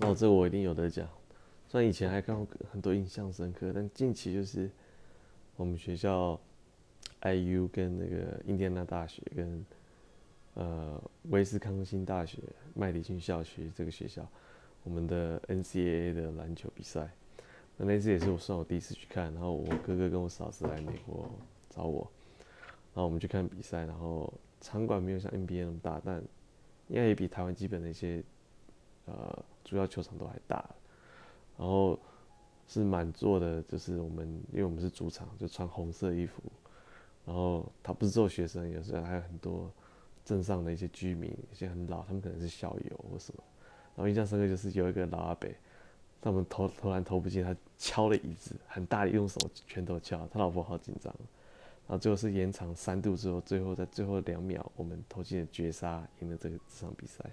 哦，这我一定有得讲。虽然以前还看过很多印象深刻，但近期就是我们学校 IU 跟那个印第安纳大学跟呃威斯康星大学麦迪逊校区这个学校，我们的 NCAA 的篮球比赛。那那次也是我算我第一次去看，然后我哥哥跟我嫂子来美国找我，然后我们去看比赛，然后场馆没有像 NBA 那么大，但应该也比台湾基本的一些呃主要球场都还大。然后是满座的，就是我们因为我们是主场，就穿红色衣服，然后他不是只有学生，有时候还有很多镇上的一些居民，一些很老，他们可能是校友或什么。然后印象深刻就是有一个老阿伯。他们投投篮投不进，他敲了椅子，很大力用手拳头敲，他老婆好紧张。然后最后是延长三度之后，最后在最后两秒，我们投进了绝杀，赢了这个这场比赛。